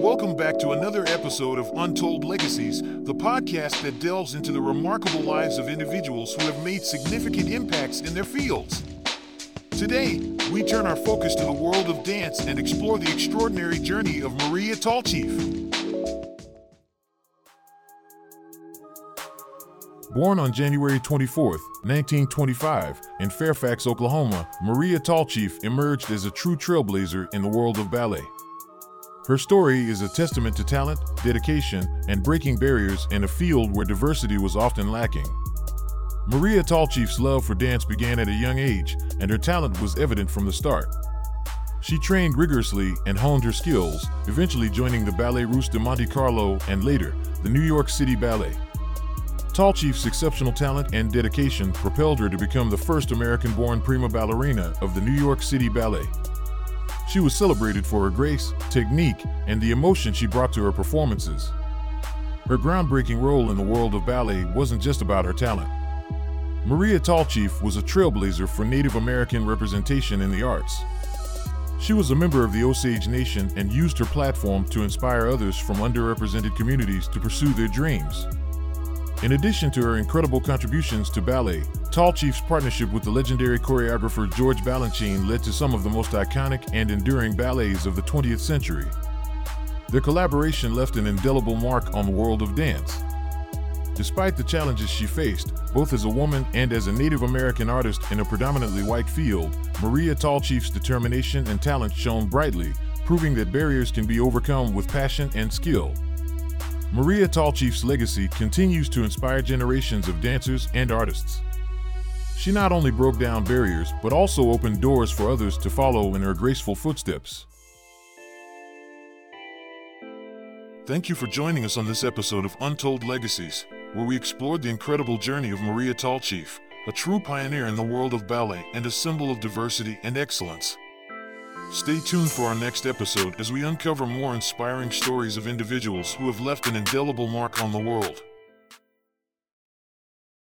Welcome back to another episode of Untold Legacies, the podcast that delves into the remarkable lives of individuals who have made significant impacts in their fields. Today, we turn our focus to the world of dance and explore the extraordinary journey of Maria Tallchief. Born on January 24, 1925, in Fairfax, Oklahoma, Maria Tallchief emerged as a true trailblazer in the world of ballet. Her story is a testament to talent, dedication, and breaking barriers in a field where diversity was often lacking. Maria Tallchief's love for dance began at a young age, and her talent was evident from the start. She trained rigorously and honed her skills, eventually joining the Ballet Russe de Monte Carlo and later, the New York City Ballet. Tallchief's exceptional talent and dedication propelled her to become the first American born prima ballerina of the New York City Ballet. She was celebrated for her grace, technique, and the emotion she brought to her performances. Her groundbreaking role in the world of ballet wasn't just about her talent. Maria Tallchief was a trailblazer for Native American representation in the arts. She was a member of the Osage Nation and used her platform to inspire others from underrepresented communities to pursue their dreams. In addition to her incredible contributions to ballet, Tallchief's partnership with the legendary choreographer George Balanchine led to some of the most iconic and enduring ballets of the 20th century. Their collaboration left an indelible mark on the world of dance. Despite the challenges she faced, both as a woman and as a Native American artist in a predominantly white field, Maria Tallchief's determination and talent shone brightly, proving that barriers can be overcome with passion and skill. Maria Tallchief's legacy continues to inspire generations of dancers and artists. She not only broke down barriers, but also opened doors for others to follow in her graceful footsteps. Thank you for joining us on this episode of Untold Legacies, where we explored the incredible journey of Maria Tallchief, a true pioneer in the world of ballet and a symbol of diversity and excellence. Stay tuned for our next episode as we uncover more inspiring stories of individuals who have left an indelible mark on the world.